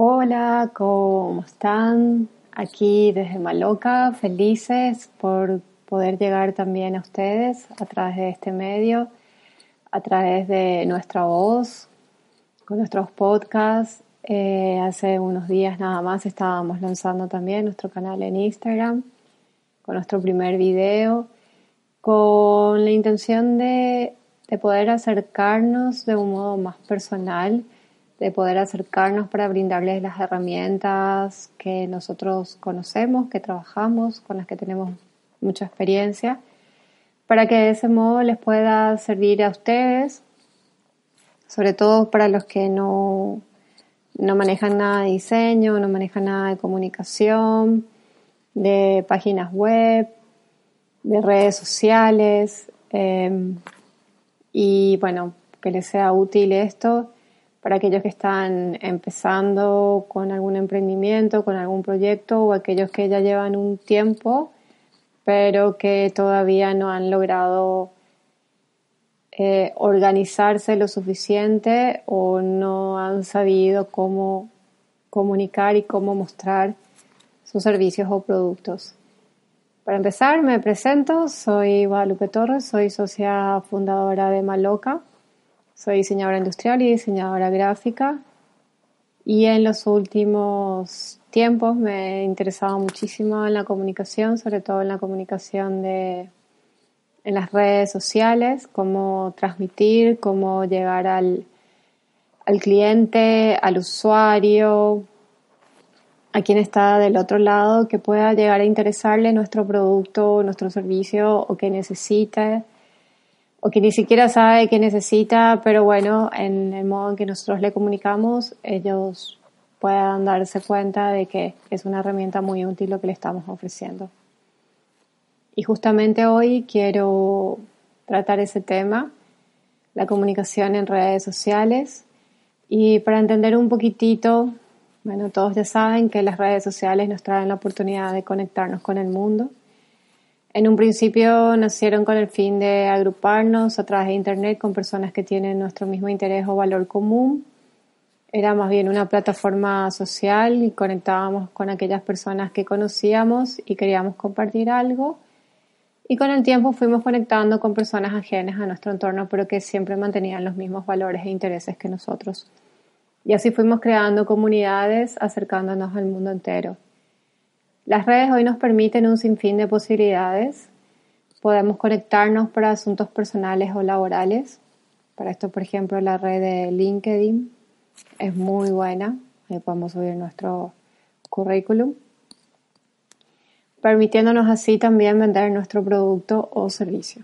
Hola, ¿cómo están? Aquí desde Maloca, felices por poder llegar también a ustedes a través de este medio, a través de nuestra voz, con nuestros podcasts. Eh, hace unos días nada más estábamos lanzando también nuestro canal en Instagram con nuestro primer video, con la intención de, de poder acercarnos de un modo más personal de poder acercarnos para brindarles las herramientas que nosotros conocemos, que trabajamos, con las que tenemos mucha experiencia, para que de ese modo les pueda servir a ustedes, sobre todo para los que no, no manejan nada de diseño, no manejan nada de comunicación, de páginas web, de redes sociales, eh, y bueno, que les sea útil esto para aquellos que están empezando con algún emprendimiento, con algún proyecto o aquellos que ya llevan un tiempo pero que todavía no han logrado eh, organizarse lo suficiente o no han sabido cómo comunicar y cómo mostrar sus servicios o productos. Para empezar, me presento, soy Guadalupe Torres, soy socia fundadora de Maloca soy diseñadora industrial y diseñadora gráfica. Y en los últimos tiempos me he interesado muchísimo en la comunicación, sobre todo en la comunicación de en las redes sociales, cómo transmitir, cómo llegar al, al cliente, al usuario, a quien está del otro lado, que pueda llegar a interesarle nuestro producto, nuestro servicio o que necesite o que ni siquiera sabe qué necesita, pero bueno, en el modo en que nosotros le comunicamos, ellos puedan darse cuenta de que es una herramienta muy útil lo que le estamos ofreciendo. Y justamente hoy quiero tratar ese tema, la comunicación en redes sociales, y para entender un poquitito, bueno, todos ya saben que las redes sociales nos traen la oportunidad de conectarnos con el mundo en un principio nacieron con el fin de agruparnos a través de Internet con personas que tienen nuestro mismo interés o valor común. Era más bien una plataforma social y conectábamos con aquellas personas que conocíamos y queríamos compartir algo. Y con el tiempo fuimos conectando con personas ajenas a nuestro entorno, pero que siempre mantenían los mismos valores e intereses que nosotros. Y así fuimos creando comunidades acercándonos al mundo entero. Las redes hoy nos permiten un sinfín de posibilidades. Podemos conectarnos para asuntos personales o laborales. Para esto, por ejemplo, la red de LinkedIn es muy buena. Ahí podemos subir nuestro currículum. Permitiéndonos así también vender nuestro producto o servicio.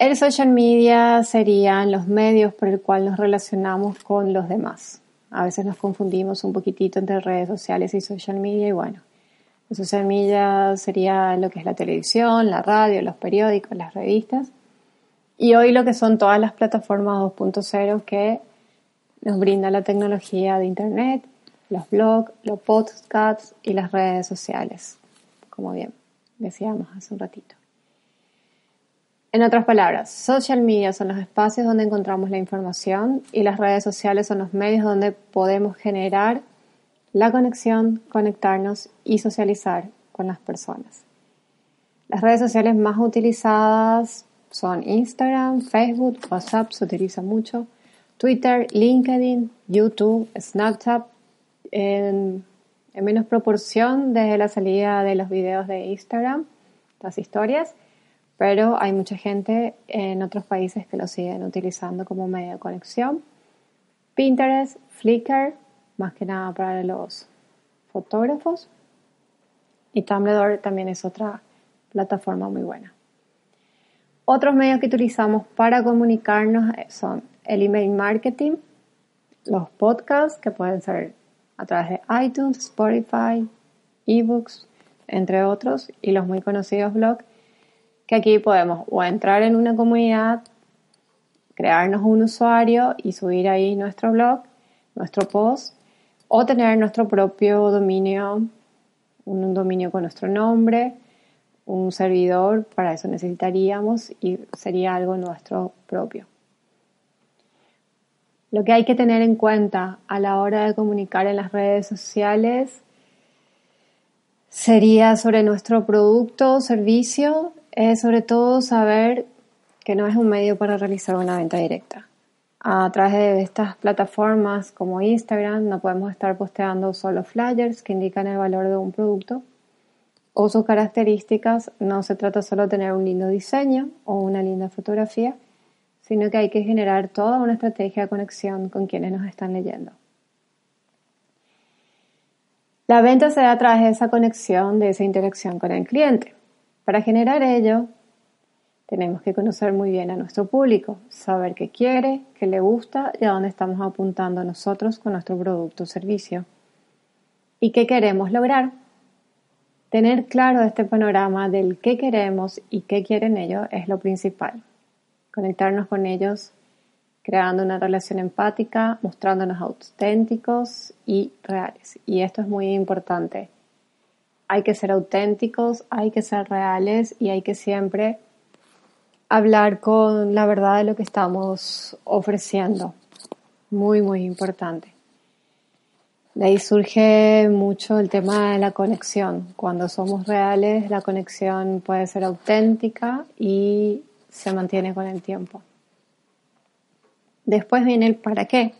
El social media serían los medios por el cual nos relacionamos con los demás. A veces nos confundimos un poquitito entre redes sociales y social media y bueno, su semilla sería lo que es la televisión, la radio, los periódicos, las revistas. Y hoy lo que son todas las plataformas 2.0 que nos brinda la tecnología de Internet, los blogs, los podcasts y las redes sociales, como bien decíamos hace un ratito. En otras palabras, social media son los espacios donde encontramos la información y las redes sociales son los medios donde podemos generar la conexión, conectarnos y socializar con las personas. Las redes sociales más utilizadas son Instagram, Facebook, WhatsApp se utiliza mucho, Twitter, LinkedIn, YouTube, Snapchat, en, en, menos proporción desde la salida de los videos de Instagram, las historias, pero hay mucha gente en otros países que lo siguen utilizando como medio de conexión. Pinterest, Flickr, más que nada para los fotógrafos. Y Tumblr también es otra plataforma muy buena. Otros medios que utilizamos para comunicarnos son el email marketing, los podcasts que pueden ser a través de iTunes, Spotify, ebooks, entre otros, y los muy conocidos blogs, que aquí podemos entrar en una comunidad, crearnos un usuario y subir ahí nuestro blog, nuestro post, o tener nuestro propio dominio, un, dominio con nuestro nombre, un servidor, para eso necesitaríamos y sería algo nuestro propio. Lo que hay que tener en cuenta a la hora de comunicar en las redes sociales sería sobre nuestro producto o servicio, es sobre todo saber que no es un medio para realizar una venta directa. A través de estas plataformas como Instagram no podemos estar posteando solo flyers que indican el valor de un producto o sus características. No se trata solo de tener un lindo diseño o una linda fotografía, sino que hay que generar toda una estrategia de conexión con quienes nos están leyendo. La venta se da a través de esa conexión, de esa interacción con el cliente. Para generar ello, tenemos que conocer muy bien a nuestro público, saber qué quiere, qué le gusta y a dónde estamos apuntando nosotros con nuestro producto o servicio. ¿Y qué queremos lograr? Tener claro este panorama del qué queremos y qué quieren ellos es lo principal conectarnos con ellos creando una relación empática, mostrándonos auténticos y reales. Y esto es muy importante. Hay que ser auténticos, hay que ser reales y hay que siempre hablar con la verdad de lo que estamos ofreciendo. Muy, muy importante. De ahí surge mucho el tema de la conexión. Cuando somos reales, la conexión puede ser auténtica y se mantiene con el tiempo. Después viene el para qué.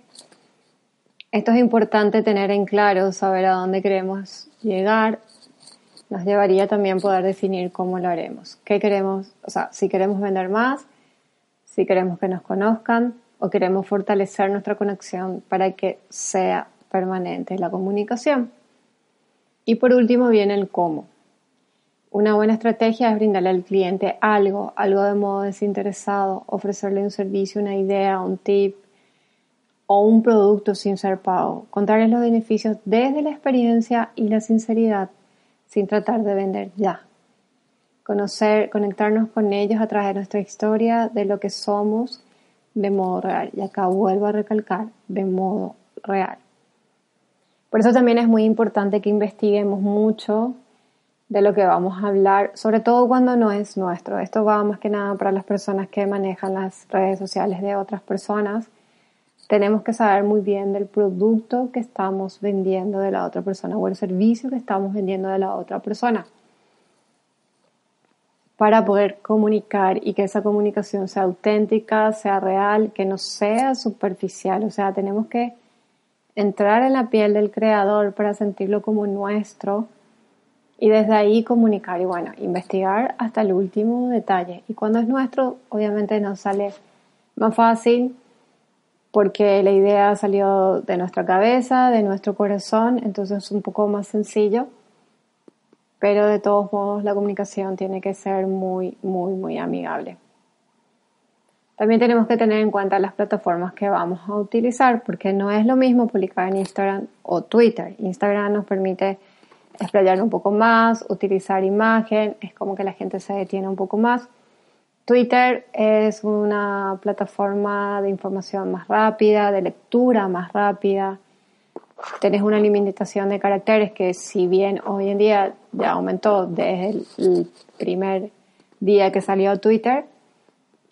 Esto es importante tener en claro, saber a dónde queremos llegar. Nos llevaría también poder definir cómo lo haremos. ¿Qué queremos? O sea, si queremos vender más, si queremos que nos conozcan o queremos fortalecer nuestra conexión para que sea permanente la comunicación. Y por último viene el cómo. Una buena estrategia es brindarle al cliente algo, algo de modo desinteresado, ofrecerle un servicio, una idea, un tip o un producto sin ser pago, contarles los beneficios desde la experiencia y la sinceridad sin tratar de vender ya. Conocer, conectarnos con ellos a través de nuestra historia, de lo que somos de modo real. Y acá vuelvo a recalcar, de modo real. Por eso también es muy importante que investiguemos mucho de lo que vamos a hablar, sobre todo cuando no es nuestro. Esto va más que nada para las personas que manejan las redes sociales de otras personas. Tenemos que saber muy bien del producto que estamos vendiendo de la otra persona o el servicio que estamos vendiendo de la otra persona para poder comunicar y que esa comunicación sea auténtica, sea real, que no sea superficial. O sea, tenemos que entrar en la piel del creador para sentirlo como nuestro y desde ahí comunicar y bueno, investigar hasta el último detalle. Y cuando es nuestro, obviamente nos sale más fácil porque la idea salió de nuestra cabeza, de nuestro corazón, entonces es un poco más sencillo. Pero de todos modos la comunicación tiene que ser muy, muy, muy amigable. También tenemos que tener en cuenta las plataformas que vamos a utilizar, porque no es lo mismo publicar en Instagram o Twitter. Instagram nos permite explayar un poco más, utilizar imagen, es como que la gente se detiene un poco más. Twitter es una plataforma de información más rápida, de lectura más rápida. Tenés una limitación de caracteres que si bien hoy en día ya aumentó desde el primer día que salió Twitter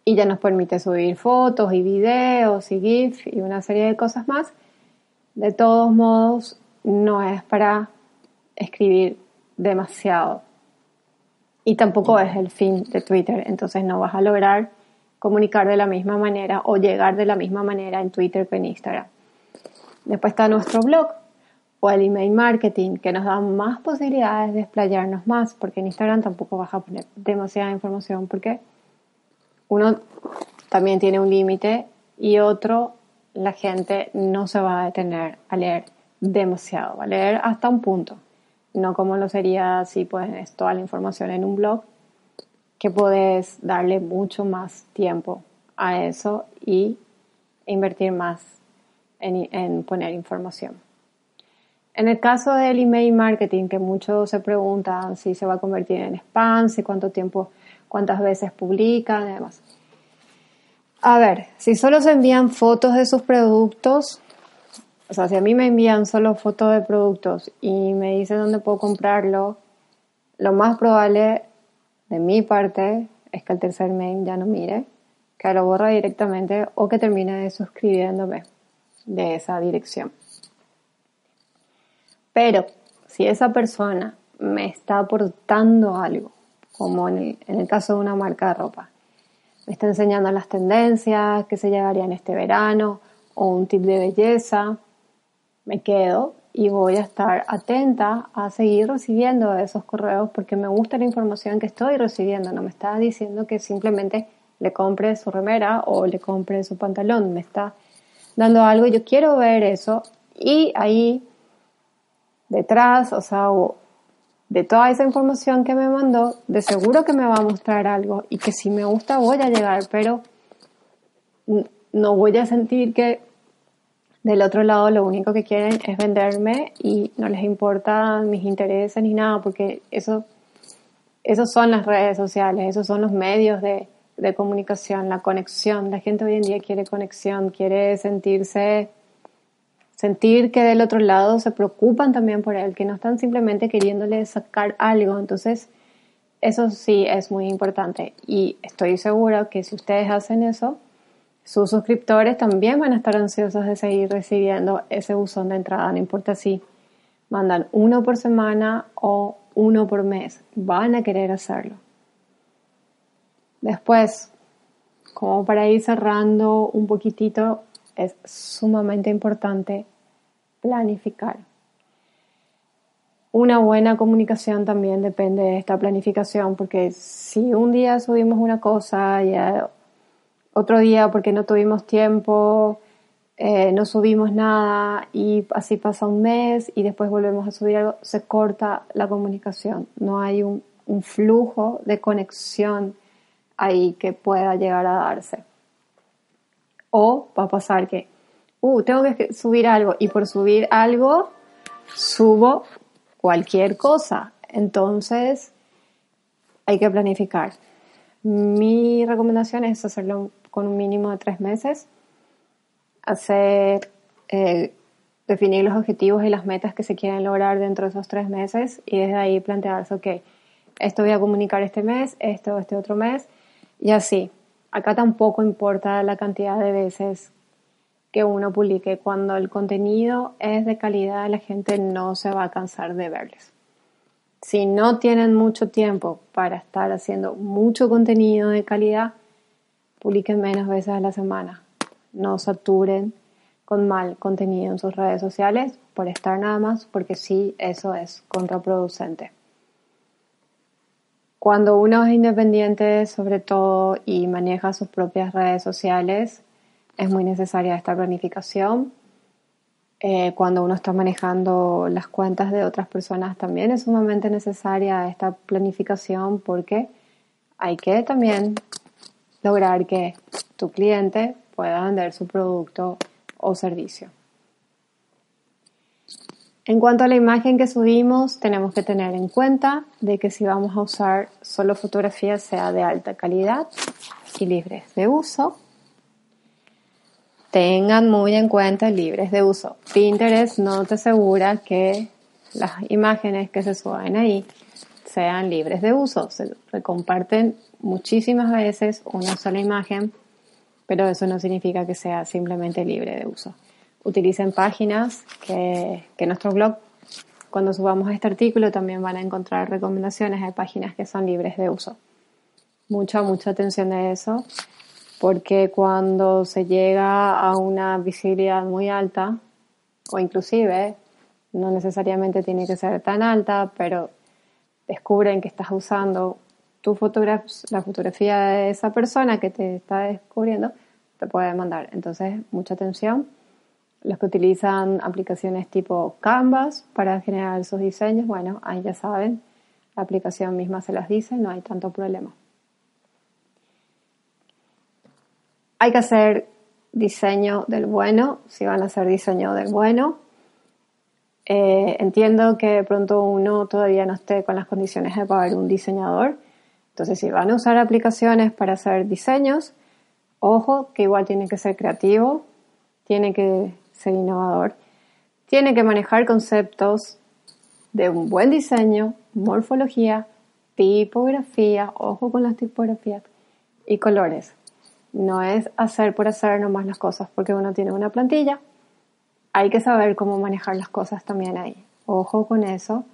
y ya nos permite subir fotos y videos y GIF y una serie de cosas más, de todos modos no es para escribir demasiado. Y tampoco es el fin de Twitter, entonces no vas a lograr comunicar de la misma manera o llegar de la misma manera en Twitter que en Instagram. Después está nuestro blog o el email marketing, que nos da más posibilidades de explayarnos más, porque en Instagram tampoco vas a poner demasiada información, porque uno también tiene un límite y otro, la gente no se va a detener a leer demasiado, va a leer hasta un punto no como lo sería si pones toda la información en un blog, que puedes darle mucho más tiempo a eso y invertir más en, poner información. En el caso del email marketing, que muchos se preguntan si se va a convertir en spam, si cuánto tiempo, cuántas veces publican y demás. A ver, si solo se envían fotos de sus productos, o sea, si a mí me envían solo fotos de productos y me dicen dónde puedo comprarlo, lo más probable de mi parte es que el tercer mail ya no mire, que lo borra directamente o que termine suscribiéndome. de esa dirección. Pero si esa persona me está aportando algo, como en el, caso de una marca de ropa, me está enseñando las tendencias que se llevarían este verano o un tip de belleza, me quedo y voy a estar atenta a seguir recibiendo esos correos porque me gusta la información que estoy recibiendo. No me está diciendo que simplemente le compre su remera o le compre su pantalón. Me está dando algo. Yo quiero ver eso y ahí detrás, o sea, de toda esa información que me mandó, de seguro que me va a mostrar algo y que si me gusta voy a llegar, pero no voy a sentir que del otro lado lo único que quieren es venderme y no les importa mis intereses ni nada, porque eso, esos son las redes sociales, esos son los medios de, de comunicación, la conexión. La gente hoy en día quiere conexión, quiere sentirse, sentir que del otro lado se preocupan también por él, que no están simplemente queriéndole sacar algo. Entonces, eso sí es muy importante. Y estoy segura que si ustedes hacen eso, sus suscriptores también van a estar ansiosos de seguir recibiendo ese buzón de entrada, no importa si mandan uno por semana o uno por mes, van a querer hacerlo. Después, como para ir cerrando un poquitito, es sumamente importante planificar. Una buena comunicación también depende de esta planificación, porque si un día subimos una cosa y otro día porque no tuvimos tiempo, eh, no subimos nada y así pasa un mes y después volvemos a subir algo, se corta la comunicación. No hay un, un flujo de conexión ahí que pueda llegar a darse. O va a pasar que, uh, tengo que subir algo y por subir algo subo cualquier cosa. Entonces, hay que planificar. Mi recomendación es hacerlo con un mínimo de tres meses, hacer, eh, definir los objetivos y las metas que se quieren lograr dentro de esos tres meses y desde ahí plantearse, ok, esto voy a comunicar este mes, esto este otro mes y así. Acá tampoco importa la cantidad de veces que uno publique. Cuando el contenido es de calidad, la gente no se va a cansar de verles. Si no tienen mucho tiempo para estar haciendo mucho contenido de calidad, publiquen menos veces a la semana. No saturen con mal contenido en sus redes sociales por estar nada más, porque sí, eso es contraproducente. Cuando uno es independiente, sobre todo, y maneja sus propias redes sociales, es muy necesaria esta planificación. Eh, cuando uno está manejando las cuentas de otras personas, también es sumamente necesaria esta planificación porque hay que también lograr que tu cliente pueda vender su producto o servicio. En cuanto a la imagen que subimos, tenemos que tener en cuenta de que si vamos a usar solo fotografías sea de alta calidad y libres de uso. Tengan muy en cuenta libres de uso. Pinterest no te asegura que las imágenes que se suben ahí sean libres de uso. Se comparten muchísimas veces una sola imagen, pero eso no significa que sea simplemente libre de uso utilicen páginas que, que nuestro blog, cuando subamos este artículo, también van a encontrar recomendaciones de páginas que son libres de uso. Mucha, mucha atención a eso, porque cuando se llega a una visibilidad muy alta, o inclusive, no necesariamente tiene que ser tan alta, pero descubren que estás usando tu la fotografía de esa persona que te está descubriendo, te puede mandar. Entonces, mucha atención los que utilizan aplicaciones tipo Canvas para generar sus diseños, bueno, ahí ya saben, la aplicación misma se las dice, no hay tanto problema. Hay que hacer diseño del bueno, si van a hacer diseño del bueno. Eh, entiendo que de pronto uno todavía no esté con las condiciones de pagar un diseñador. Entonces, si van a usar aplicaciones para hacer diseños, ojo que igual tiene que ser creativo, tiene que ser innovador, tiene que manejar conceptos de un buen diseño, morfología, tipografía, ojo con las tipografías y colores. No es hacer por hacer nomás las cosas porque uno tiene una plantilla hay que saber cómo manejar las cosas también ahí. Ojo con eso.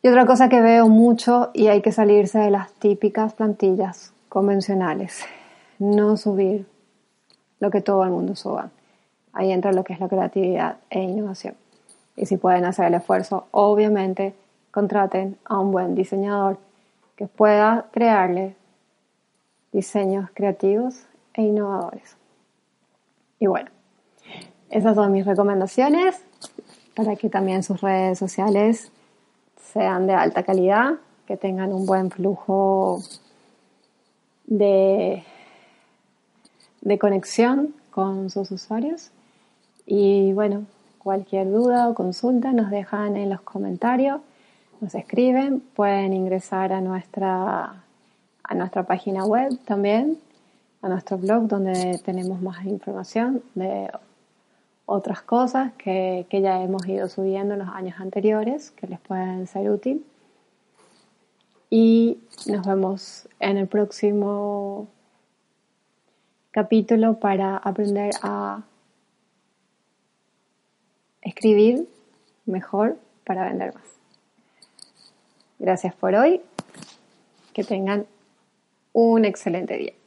Y otra cosa que veo mucho y hay que salirse de las típicas plantillas convencionales. No subir lo que todo el mundo suba. Ahí entra lo que es la creatividad e innovación. Y si pueden hacer el esfuerzo, obviamente contraten a un buen diseñador que pueda crearle diseños creativos e innovadores. Y bueno, esas son mis recomendaciones para que también sus redes sociales sean de alta calidad, que tengan un buen flujo de, de conexión con sus usuarios. Y bueno, cualquier duda o consulta nos dejan en los comentarios, nos escriben, pueden ingresar a nuestra, a nuestra página web también, a nuestro blog donde tenemos más información de otras cosas que, que ya hemos ido subiendo en los años anteriores que les pueden ser útil. Y nos vemos en el próximo capítulo para aprender a escribir mejor para vender más. Gracias por hoy. Que tengan un excelente día.